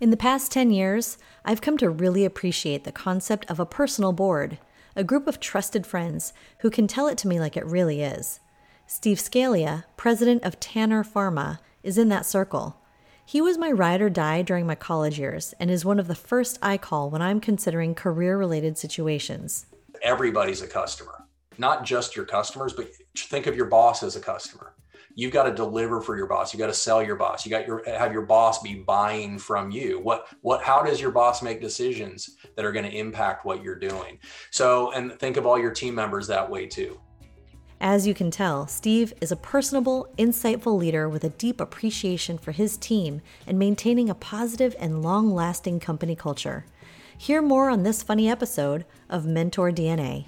In the past 10 years, I've come to really appreciate the concept of a personal board, a group of trusted friends who can tell it to me like it really is. Steve Scalia, president of Tanner Pharma, is in that circle. He was my ride or die during my college years and is one of the first I call when I'm considering career related situations. Everybody's a customer, not just your customers, but think of your boss as a customer. You've got to deliver for your boss. You got to sell your boss. You got your have your boss be buying from you. What what how does your boss make decisions that are going to impact what you're doing? So and think of all your team members that way too. As you can tell, Steve is a personable, insightful leader with a deep appreciation for his team and maintaining a positive and long lasting company culture. Hear more on this funny episode of Mentor DNA.